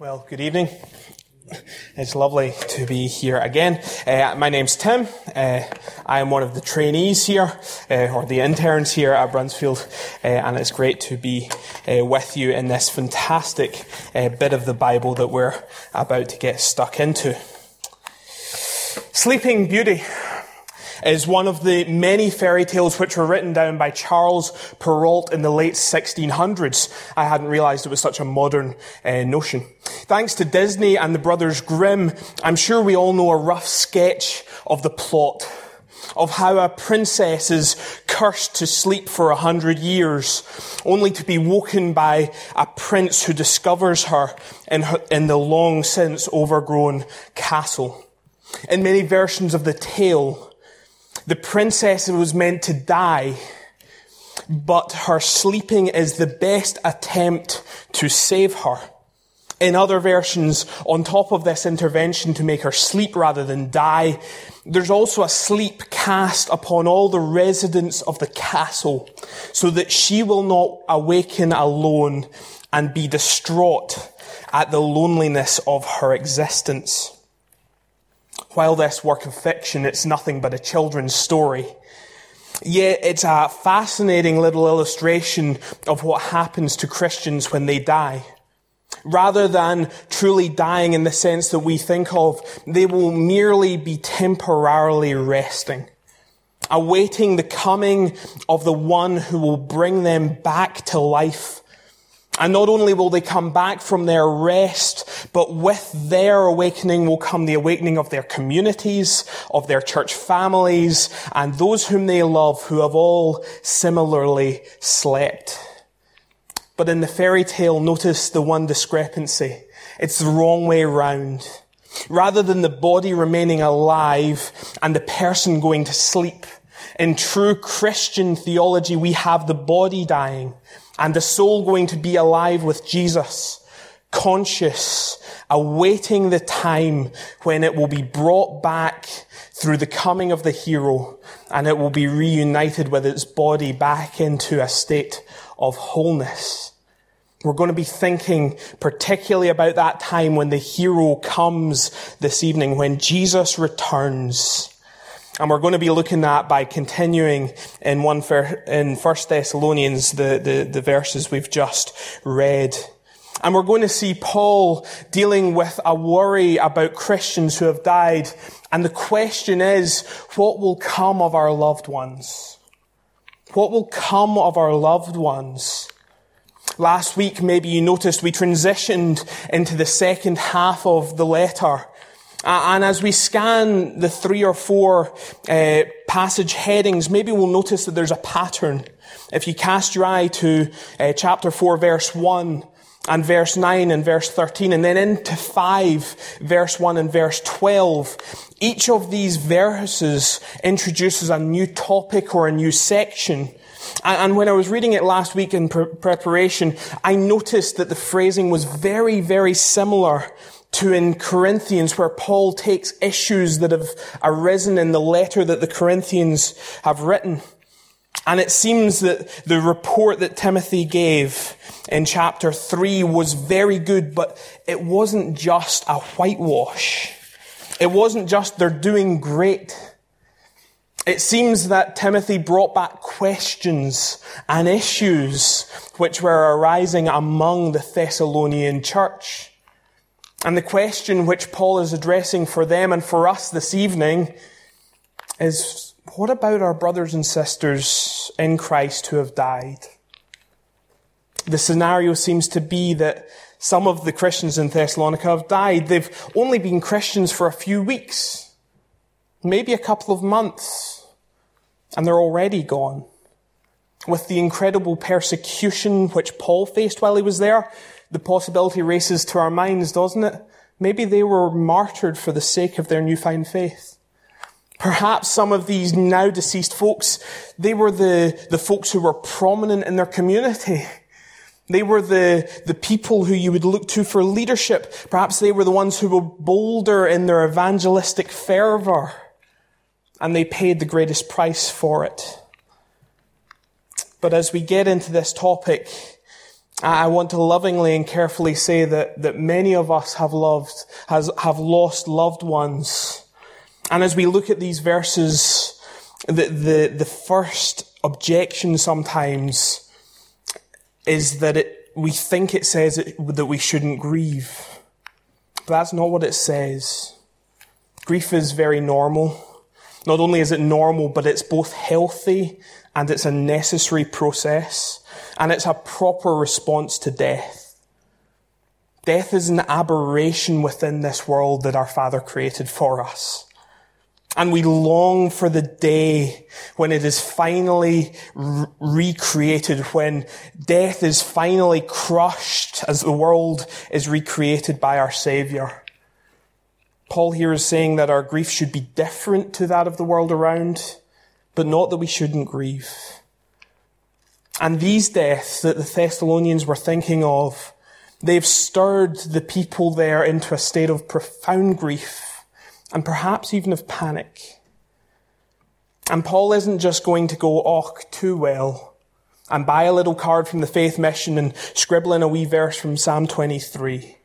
Well, good evening. It's lovely to be here again. Uh, my name's Tim. Uh, I am one of the trainees here, uh, or the interns here at Bruntsfield, uh, and it's great to be uh, with you in this fantastic uh, bit of the Bible that we're about to get stuck into. Sleeping Beauty is one of the many fairy tales which were written down by Charles Perrault in the late 1600s. I hadn't realized it was such a modern uh, notion. Thanks to Disney and the Brothers Grimm, I'm sure we all know a rough sketch of the plot of how a princess is cursed to sleep for a hundred years, only to be woken by a prince who discovers her in, her, in the long since overgrown castle. In many versions of the tale, the princess was meant to die, but her sleeping is the best attempt to save her. In other versions, on top of this intervention to make her sleep rather than die, there's also a sleep cast upon all the residents of the castle so that she will not awaken alone and be distraught at the loneliness of her existence. While this work of fiction, it's nothing but a children's story. Yet it's a fascinating little illustration of what happens to Christians when they die. Rather than truly dying in the sense that we think of, they will merely be temporarily resting, awaiting the coming of the one who will bring them back to life and not only will they come back from their rest, but with their awakening will come the awakening of their communities, of their church families, and those whom they love who have all similarly slept. But in the fairy tale, notice the one discrepancy. It's the wrong way round. Rather than the body remaining alive and the person going to sleep, in true Christian theology, we have the body dying and the soul going to be alive with Jesus, conscious, awaiting the time when it will be brought back through the coming of the hero and it will be reunited with its body back into a state of wholeness. We're going to be thinking particularly about that time when the hero comes this evening, when Jesus returns. And we're going to be looking at by continuing in one in First Thessalonians the, the, the verses we've just read. And we're going to see Paul dealing with a worry about Christians who have died. And the question is, what will come of our loved ones? What will come of our loved ones? Last week, maybe you noticed we transitioned into the second half of the letter and as we scan the three or four uh, passage headings, maybe we'll notice that there's a pattern. If you cast your eye to uh, chapter 4, verse 1, and verse 9 and verse 13, and then into 5, verse 1 and verse 12, each of these verses introduces a new topic or a new section. And when I was reading it last week in preparation, I noticed that the phrasing was very, very similar to in Corinthians where Paul takes issues that have arisen in the letter that the Corinthians have written. And it seems that the report that Timothy gave in chapter 3 was very good, but it wasn't just a whitewash. It wasn't just they're doing great. It seems that Timothy brought back questions and issues which were arising among the Thessalonian church. And the question which Paul is addressing for them and for us this evening is what about our brothers and sisters in Christ who have died? The scenario seems to be that some of the Christians in Thessalonica have died. They've only been Christians for a few weeks, maybe a couple of months, and they're already gone. With the incredible persecution which Paul faced while he was there, the possibility races to our minds, doesn't it? Maybe they were martyred for the sake of their newfound faith. Perhaps some of these now deceased folks, they were the, the folks who were prominent in their community. They were the, the people who you would look to for leadership. Perhaps they were the ones who were bolder in their evangelistic fervor. And they paid the greatest price for it. But as we get into this topic, I want to lovingly and carefully say that, that many of us have loved, has, have lost loved ones. And as we look at these verses, the, the, the first objection sometimes is that it, we think it says it, that we shouldn't grieve. But that's not what it says. Grief is very normal. Not only is it normal, but it's both healthy and it's a necessary process and it's a proper response to death. Death is an aberration within this world that our Father created for us. And we long for the day when it is finally re- recreated, when death is finally crushed as the world is recreated by our Savior. Paul here is saying that our grief should be different to that of the world around, but not that we shouldn't grieve. And these deaths that the Thessalonians were thinking of, they've stirred the people there into a state of profound grief and perhaps even of panic. And Paul isn't just going to go, oh, too well, and buy a little card from the faith mission and scribble in a wee verse from Psalm 23.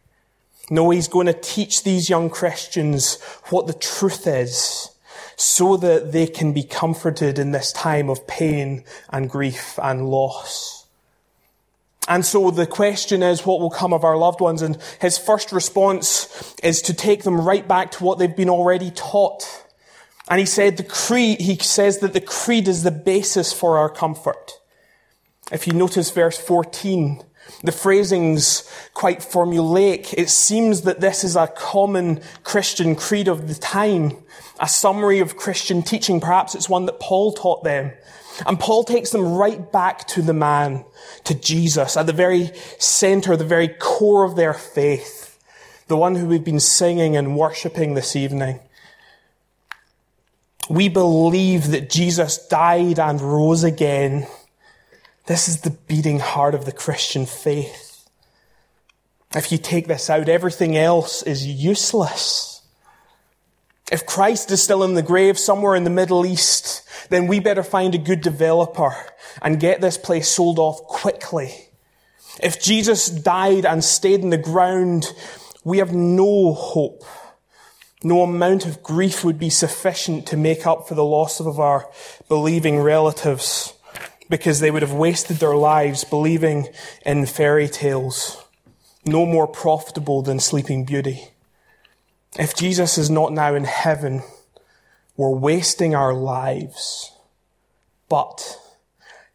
No, he's going to teach these young Christians what the truth is so that they can be comforted in this time of pain and grief and loss. And so the question is, what will come of our loved ones? And his first response is to take them right back to what they've been already taught. And he said the creed, he says that the creed is the basis for our comfort. If you notice verse 14, the phrasing's quite formulaic. It seems that this is a common Christian creed of the time, a summary of Christian teaching. Perhaps it's one that Paul taught them. And Paul takes them right back to the man, to Jesus, at the very center, the very core of their faith, the one who we've been singing and worshipping this evening. We believe that Jesus died and rose again this is the beating heart of the Christian faith. If you take this out, everything else is useless. If Christ is still in the grave somewhere in the Middle East, then we better find a good developer and get this place sold off quickly. If Jesus died and stayed in the ground, we have no hope. No amount of grief would be sufficient to make up for the loss of our believing relatives because they would have wasted their lives believing in fairy tales, no more profitable than Sleeping Beauty. If Jesus is not now in heaven, we're wasting our lives. But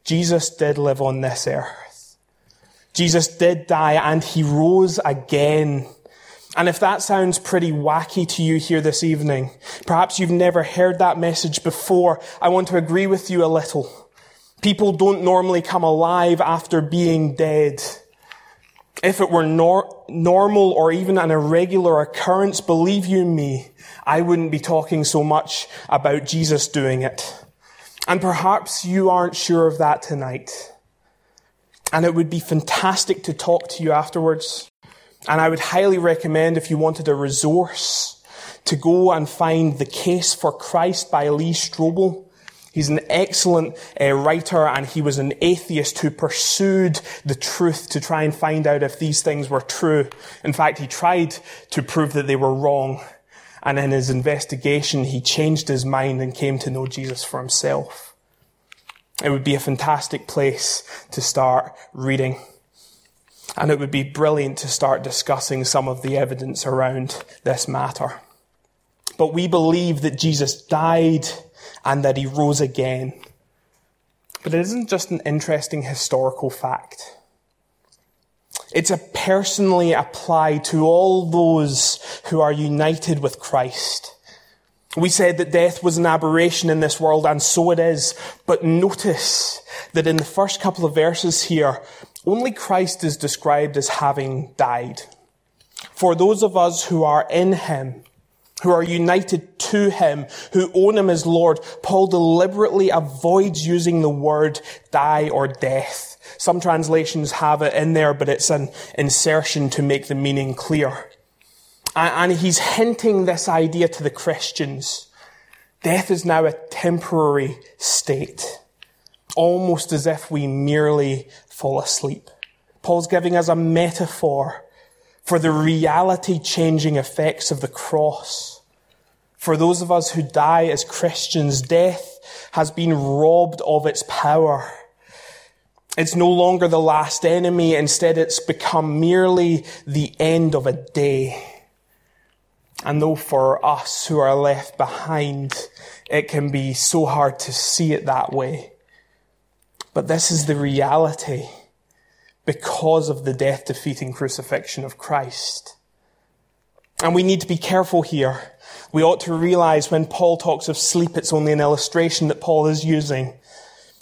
Jesus did live on this earth. Jesus did die and he rose again. And if that sounds pretty wacky to you here this evening, perhaps you've never heard that message before, I want to agree with you a little. People don't normally come alive after being dead. If it were nor- normal or even an irregular occurrence, believe you me, I wouldn't be talking so much about Jesus doing it. And perhaps you aren't sure of that tonight. And it would be fantastic to talk to you afterwards. And I would highly recommend if you wanted a resource to go and find The Case for Christ by Lee Strobel. He's an excellent uh, writer and he was an atheist who pursued the truth to try and find out if these things were true. In fact, he tried to prove that they were wrong. And in his investigation, he changed his mind and came to know Jesus for himself. It would be a fantastic place to start reading. And it would be brilliant to start discussing some of the evidence around this matter. But we believe that Jesus died and that he rose again. But it isn't just an interesting historical fact. It's a personally applied to all those who are united with Christ. We said that death was an aberration in this world, and so it is. But notice that in the first couple of verses here, only Christ is described as having died. For those of us who are in him, who are united to him, who own him as Lord, Paul deliberately avoids using the word die or death. Some translations have it in there, but it's an insertion to make the meaning clear. And he's hinting this idea to the Christians. Death is now a temporary state, almost as if we merely fall asleep. Paul's giving us a metaphor for the reality changing effects of the cross. For those of us who die as Christians, death has been robbed of its power. It's no longer the last enemy. Instead, it's become merely the end of a day. And though for us who are left behind, it can be so hard to see it that way. But this is the reality because of the death defeating crucifixion of Christ. And we need to be careful here. We ought to realize when Paul talks of sleep, it's only an illustration that Paul is using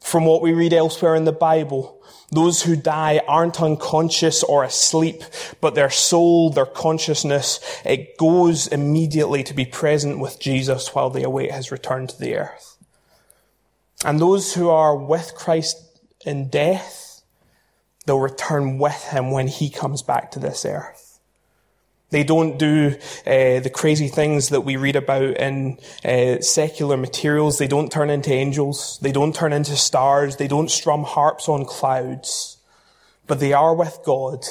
from what we read elsewhere in the Bible. Those who die aren't unconscious or asleep, but their soul, their consciousness, it goes immediately to be present with Jesus while they await his return to the earth. And those who are with Christ in death, they'll return with him when he comes back to this earth. They don't do uh, the crazy things that we read about in uh, secular materials. They don't turn into angels. They don't turn into stars. They don't strum harps on clouds. But they are with God,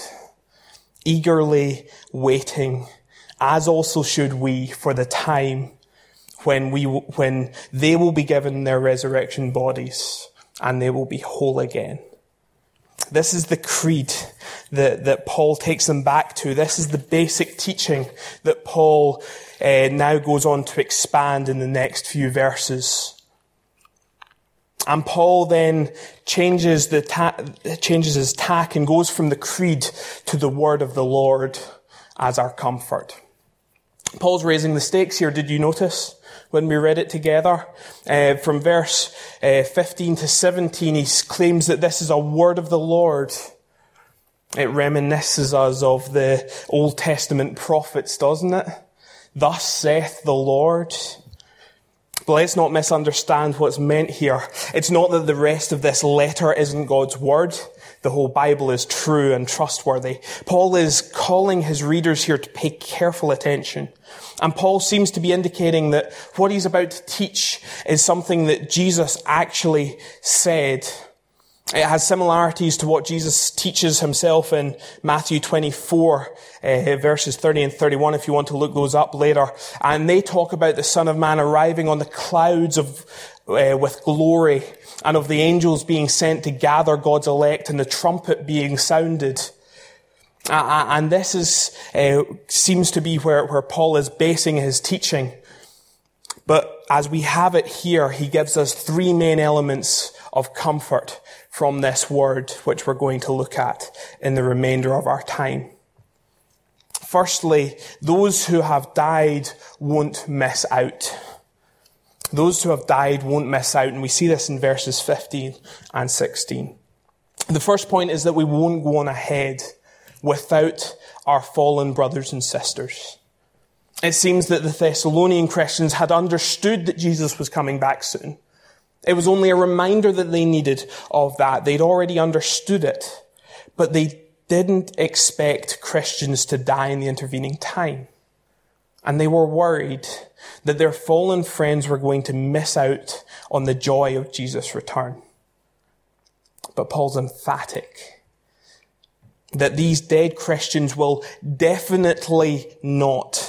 eagerly waiting, as also should we, for the time when we, when they will be given their resurrection bodies and they will be whole again. This is the creed that, that Paul takes them back to. This is the basic teaching that Paul uh, now goes on to expand in the next few verses. And Paul then changes the ta- changes his tack and goes from the creed to the word of the Lord as our comfort. Paul's raising the stakes here. Did you notice? when we read it together. Uh, from verse uh, 15 to 17, he claims that this is a word of the Lord. It reminisces us of the Old Testament prophets, doesn't it? Thus saith the Lord. But let's not misunderstand what's meant here. It's not that the rest of this letter isn't God's word the whole Bible is true and trustworthy. Paul is calling his readers here to pay careful attention. And Paul seems to be indicating that what he's about to teach is something that Jesus actually said. It has similarities to what Jesus teaches himself in Matthew 24, uh, verses 30 and 31, if you want to look those up later. And they talk about the Son of Man arriving on the clouds of, uh, with glory and of the angels being sent to gather God's elect and the trumpet being sounded. Uh, and this is, uh, seems to be where, where Paul is basing his teaching. But as we have it here, he gives us three main elements of comfort from this word, which we're going to look at in the remainder of our time. Firstly, those who have died won't miss out. Those who have died won't miss out, and we see this in verses 15 and 16. The first point is that we won't go on ahead without our fallen brothers and sisters. It seems that the Thessalonian Christians had understood that Jesus was coming back soon. It was only a reminder that they needed of that. They'd already understood it, but they didn't expect Christians to die in the intervening time. And they were worried that their fallen friends were going to miss out on the joy of Jesus' return. But Paul's emphatic that these dead Christians will definitely not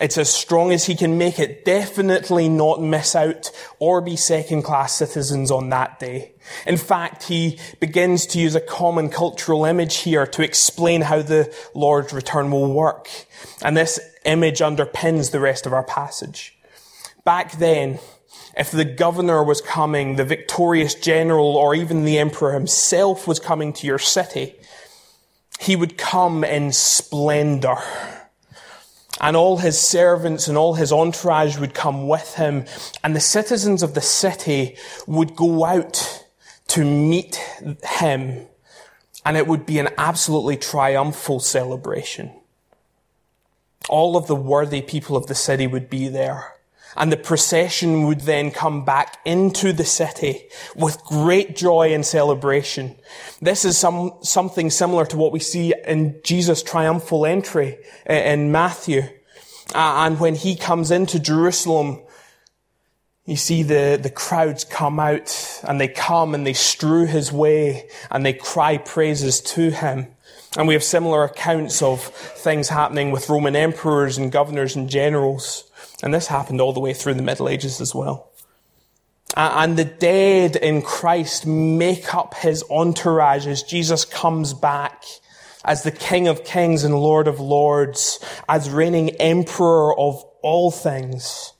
it's as strong as he can make it. Definitely not miss out or be second class citizens on that day. In fact, he begins to use a common cultural image here to explain how the Lord's return will work. And this image underpins the rest of our passage. Back then, if the governor was coming, the victorious general, or even the emperor himself was coming to your city, he would come in splendor and all his servants and all his entourage would come with him, and the citizens of the city would go out to meet him, and it would be an absolutely triumphal celebration. All of the worthy people of the city would be there. And the procession would then come back into the city with great joy and celebration. This is some, something similar to what we see in Jesus' triumphal entry uh, in Matthew. Uh, and when he comes into Jerusalem, You see the, the crowds come out and they come and they strew his way and they cry praises to him. And we have similar accounts of things happening with Roman emperors and governors and generals. And this happened all the way through the Middle Ages as well. And the dead in Christ make up his entourage as Jesus comes back as the King of Kings and Lord of Lords, as reigning Emperor of all things.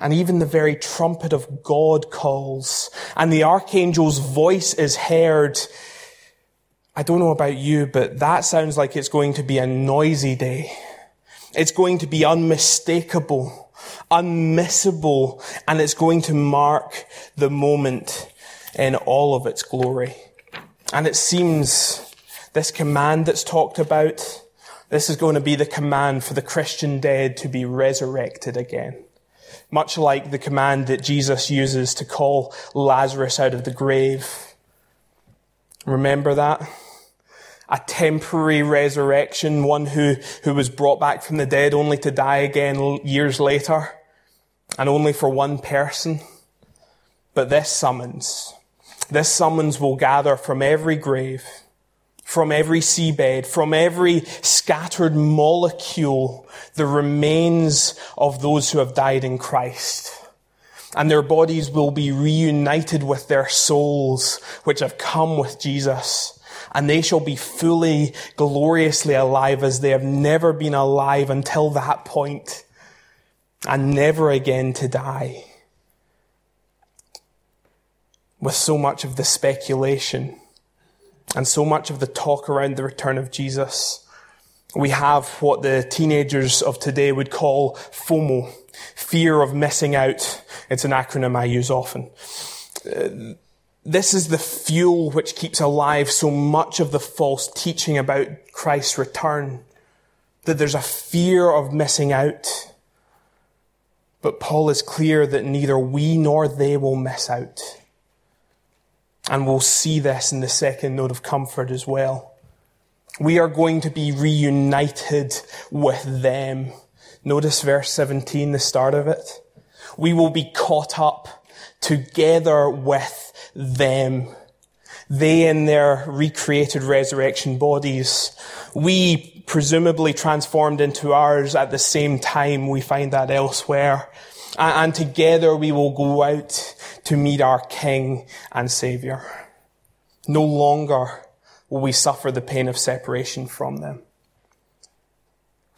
And even the very trumpet of God calls, and the archangel's voice is heard. I don't know about you, but that sounds like it's going to be a noisy day. It's going to be unmistakable, unmissable, and it's going to mark the moment in all of its glory. And it seems this command that's talked about, this is going to be the command for the Christian dead to be resurrected again. Much like the command that Jesus uses to call Lazarus out of the grave. Remember that? A temporary resurrection, one who, who was brought back from the dead only to die again years later, and only for one person. But this summons, this summons will gather from every grave from every seabed, from every scattered molecule, the remains of those who have died in Christ. And their bodies will be reunited with their souls, which have come with Jesus. And they shall be fully, gloriously alive as they have never been alive until that point, and never again to die. With so much of the speculation, and so much of the talk around the return of Jesus. We have what the teenagers of today would call FOMO, fear of missing out. It's an acronym I use often. Uh, this is the fuel which keeps alive so much of the false teaching about Christ's return. That there's a fear of missing out. But Paul is clear that neither we nor they will miss out. And we'll see this in the second note of comfort as well. We are going to be reunited with them. Notice verse 17, the start of it. We will be caught up together with them. They in their recreated resurrection bodies. We presumably transformed into ours at the same time. We find that elsewhere. And together we will go out to meet our King and Savior. No longer will we suffer the pain of separation from them.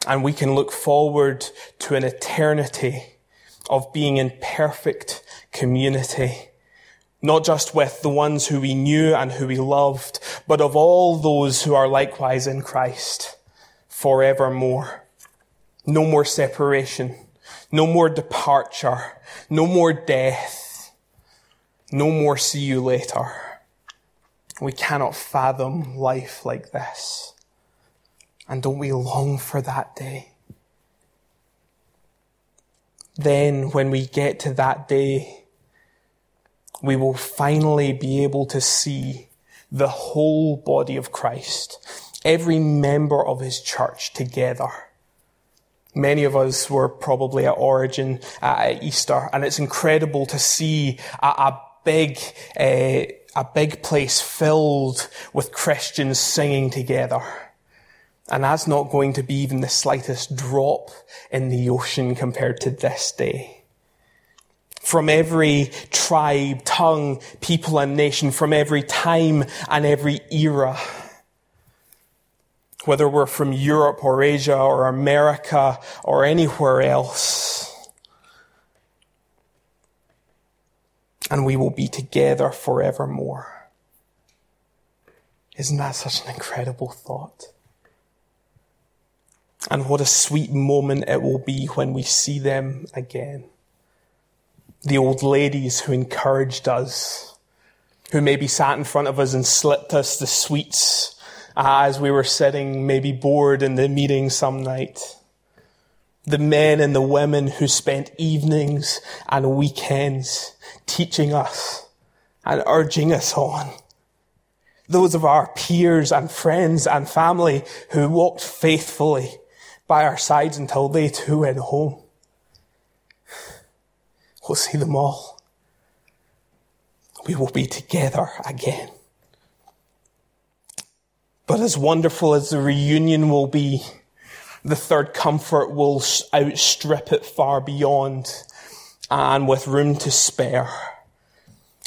And we can look forward to an eternity of being in perfect community. Not just with the ones who we knew and who we loved, but of all those who are likewise in Christ forevermore. No more separation. No more departure. No more death no more see you later. We cannot fathom life like this. And don't we long for that day? Then, when we get to that day, we will finally be able to see the whole body of Christ, every member of his church together. Many of us were probably at Origin at Easter, and it's incredible to see a, a big, uh, a big place filled with Christians singing together. And that's not going to be even the slightest drop in the ocean compared to this day. From every tribe, tongue, people and nation, from every time and every era. Whether we're from Europe or Asia or America or anywhere else. and we will be together forevermore. Isn't that such an incredible thought? And what a sweet moment it will be when we see them again. The old ladies who encouraged us, who maybe sat in front of us and slipped us the sweets uh, as we were sitting, maybe bored in the meeting some night the men and the women who spent evenings and weekends teaching us and urging us on. Those of our peers and friends and family who walked faithfully by our sides until they too went home. We'll see them all. We will be together again. But as wonderful as the reunion will be, the third comfort will outstrip it far beyond and with room to spare.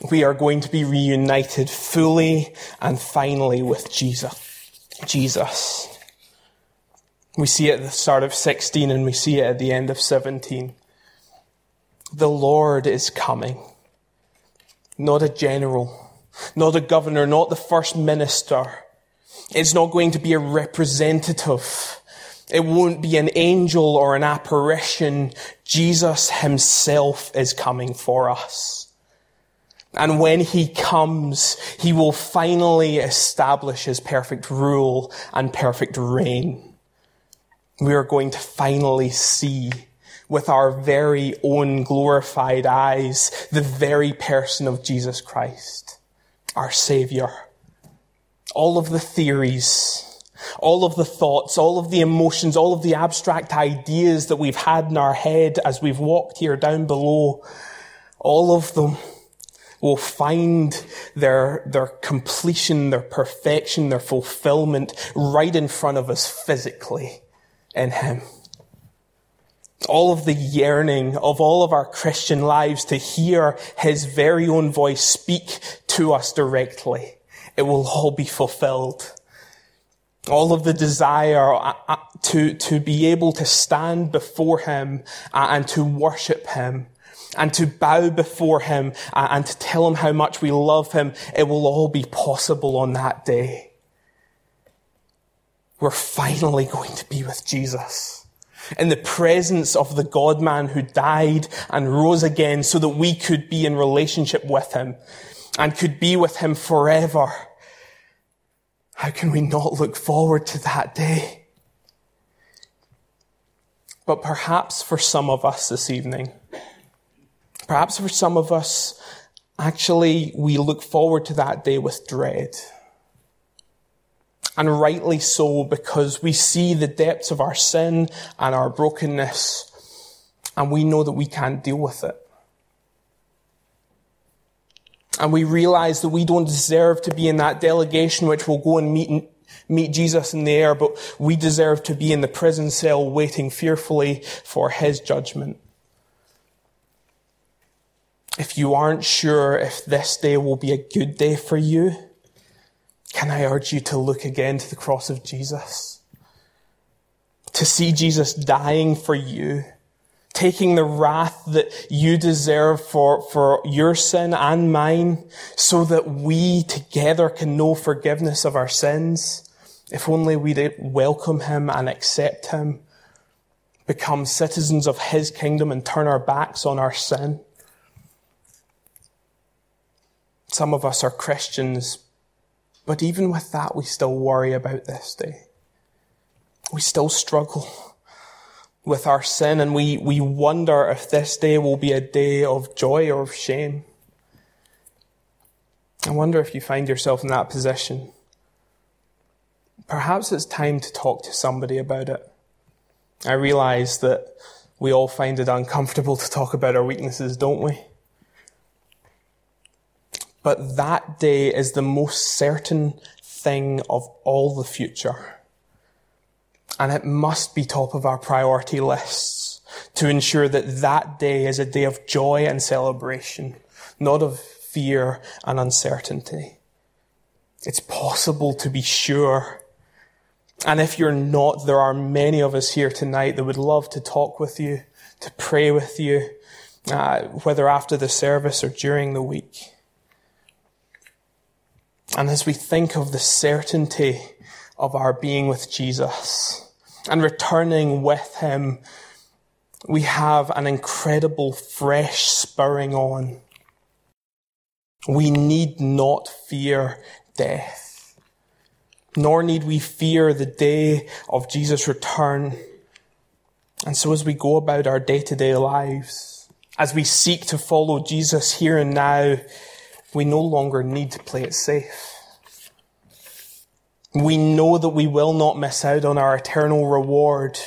We are going to be reunited fully and finally with Jesus. Jesus. We see it at the start of 16 and we see it at the end of 17. The Lord is coming. Not a general, not a governor, not the first minister. It's not going to be a representative. It won't be an angel or an apparition. Jesus himself is coming for us. And when he comes, he will finally establish his perfect rule and perfect reign. We are going to finally see with our very own glorified eyes the very person of Jesus Christ, our Savior. All of the theories, all of the thoughts, all of the emotions, all of the abstract ideas that we've had in our head as we've walked here down below, all of them will find their, their completion, their perfection, their fulfillment right in front of us physically in Him. All of the yearning of all of our Christian lives to hear His very own voice speak to us directly. It will all be fulfilled. All of the desire uh, uh, to, to be able to stand before Him uh, and to worship Him and to bow before Him and to tell Him how much we love Him, it will all be possible on that day. We're finally going to be with Jesus in the presence of the God man who died and rose again so that we could be in relationship with Him and could be with Him forever. How can we not look forward to that day? But perhaps for some of us this evening, Perhaps for some of us, actually, we look forward to that day with dread. And rightly so, because we see the depths of our sin and our brokenness, and we know that we can't deal with it. And we realize that we don't deserve to be in that delegation which will go and meet, meet Jesus in the air, but we deserve to be in the prison cell waiting fearfully for his judgment. If you aren't sure if this day will be a good day for you, can I urge you to look again to the cross of Jesus? To see Jesus dying for you, taking the wrath that you deserve for, for your sin and mine, so that we together can know forgiveness of our sins. If only we'd welcome him and accept him, become citizens of his kingdom and turn our backs on our sin. Some of us are Christians, but even with that, we still worry about this day. We still struggle with our sin and we, we wonder if this day will be a day of joy or of shame. I wonder if you find yourself in that position. Perhaps it's time to talk to somebody about it. I realize that we all find it uncomfortable to talk about our weaknesses, don't we? But that day is the most certain thing of all the future. And it must be top of our priority lists to ensure that that day is a day of joy and celebration, not of fear and uncertainty. It's possible to be sure. And if you're not, there are many of us here tonight that would love to talk with you, to pray with you, uh, whether after the service or during the week. And as we think of the certainty of our being with Jesus and returning with Him, we have an incredible fresh spurring on. We need not fear death, nor need we fear the day of Jesus' return. And so as we go about our day to day lives, as we seek to follow Jesus here and now, we no longer need to play it safe. We know that we will not miss out on our eternal reward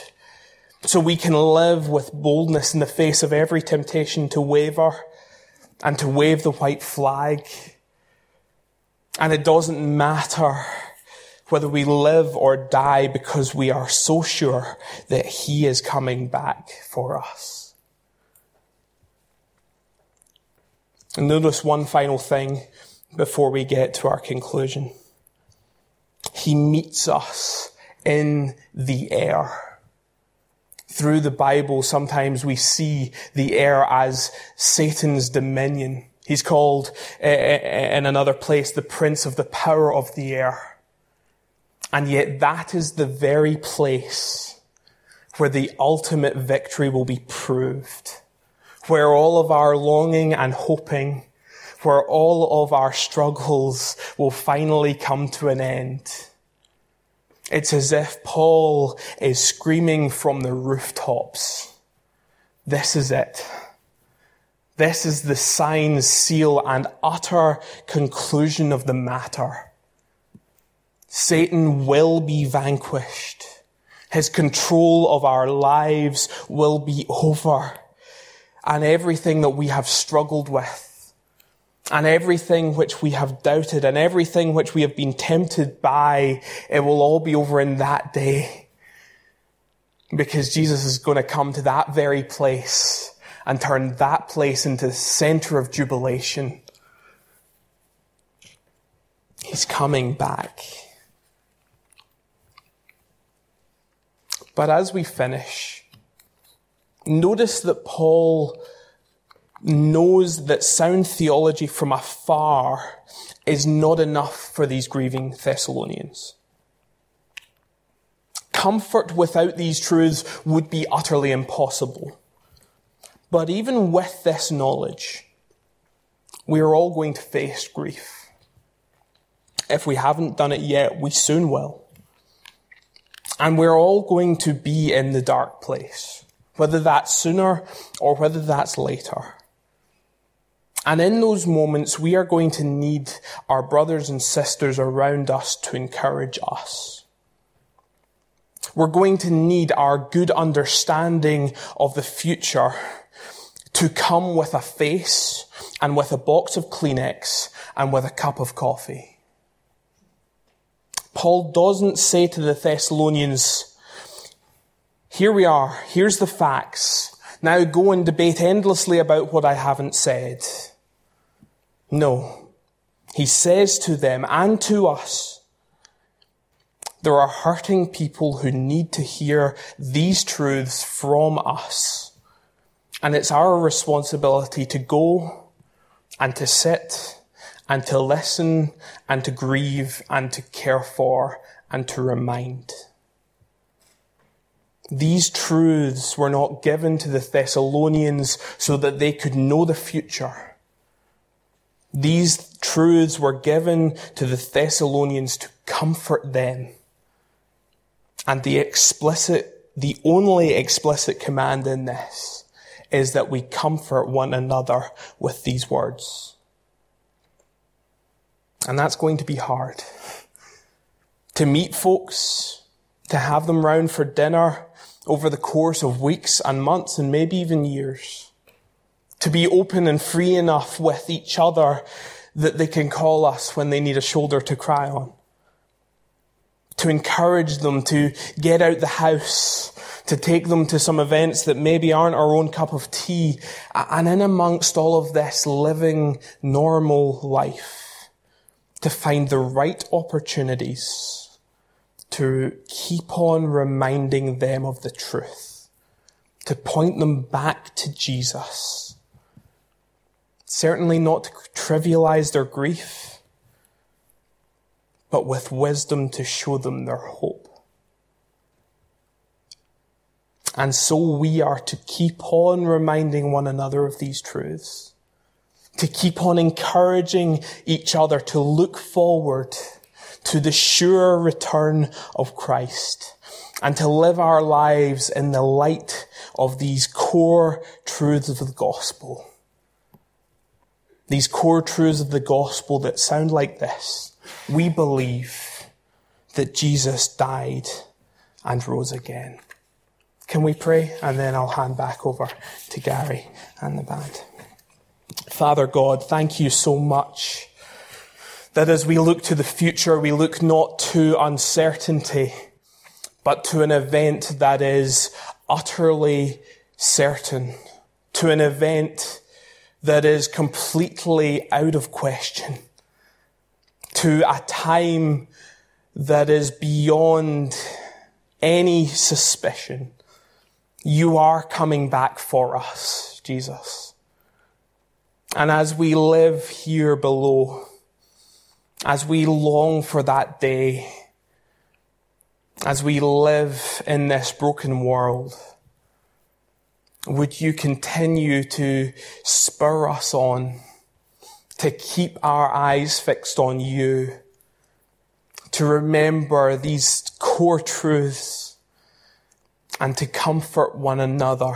so we can live with boldness in the face of every temptation to waver and to wave the white flag. And it doesn't matter whether we live or die because we are so sure that He is coming back for us. Notice one final thing before we get to our conclusion. He meets us in the air through the Bible, sometimes we see the air as Satan's dominion. He's called uh, in another place the prince of the power of the air. And yet that is the very place where the ultimate victory will be proved, where all of our longing and hoping, where all of our struggles will finally come to an end. It's as if Paul is screaming from the rooftops. This is it. This is the sign, seal, and utter conclusion of the matter. Satan will be vanquished. His control of our lives will be over. And everything that we have struggled with and everything which we have doubted and everything which we have been tempted by, it will all be over in that day. Because Jesus is going to come to that very place and turn that place into the center of jubilation. He's coming back. But as we finish, notice that Paul knows that sound theology from afar is not enough for these grieving Thessalonians. Comfort without these truths would be utterly impossible. But even with this knowledge, we are all going to face grief. If we haven't done it yet, we soon will. And we're all going to be in the dark place, whether that's sooner or whether that's later. And in those moments, we are going to need our brothers and sisters around us to encourage us. We're going to need our good understanding of the future to come with a face and with a box of Kleenex and with a cup of coffee. Paul doesn't say to the Thessalonians, here we are, here's the facts. Now go and debate endlessly about what I haven't said. No. He says to them and to us, there are hurting people who need to hear these truths from us. And it's our responsibility to go and to sit and to listen and to grieve and to care for and to remind. These truths were not given to the Thessalonians so that they could know the future these truths were given to the Thessalonians to comfort them. And the explicit, the only explicit command in this is that we comfort one another with these words. And that's going to be hard. To meet folks, to have them round for dinner over the course of weeks and months and maybe even years to be open and free enough with each other that they can call us when they need a shoulder to cry on. To encourage them to get out the house, to take them to some events that maybe aren't our own cup of tea, and in amongst all of this living normal life, to find the right opportunities to keep on reminding them of the truth, to point them back to Jesus Certainly not to trivialize their grief, but with wisdom to show them their hope. And so we are to keep on reminding one another of these truths, to keep on encouraging each other to look forward to the sure return of Christ and to live our lives in the light of these core truths of the gospel. These core truths of the gospel that sound like this. We believe that Jesus died and rose again. Can we pray? And then I'll hand back over to Gary and the band. Father God, thank you so much that as we look to the future, we look not to uncertainty, but to an event that is utterly certain, to an event that is completely out of question, to a time that is beyond any suspicion. You are coming back for us, Jesus. And as we live here below, as we long for that day, as we live in this broken world, would you continue to spur us on to keep our eyes fixed on you, to remember these core truths and to comfort one another.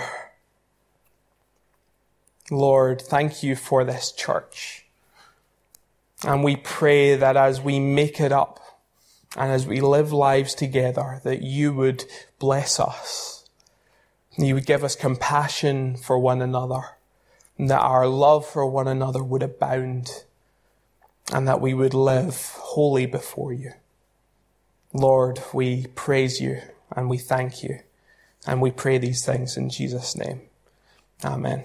Lord, thank you for this church. And we pray that as we make it up and as we live lives together, that you would bless us. You would give us compassion for one another and that our love for one another would abound and that we would live holy before you. Lord, we praise you and we thank you and we pray these things in Jesus' name. Amen.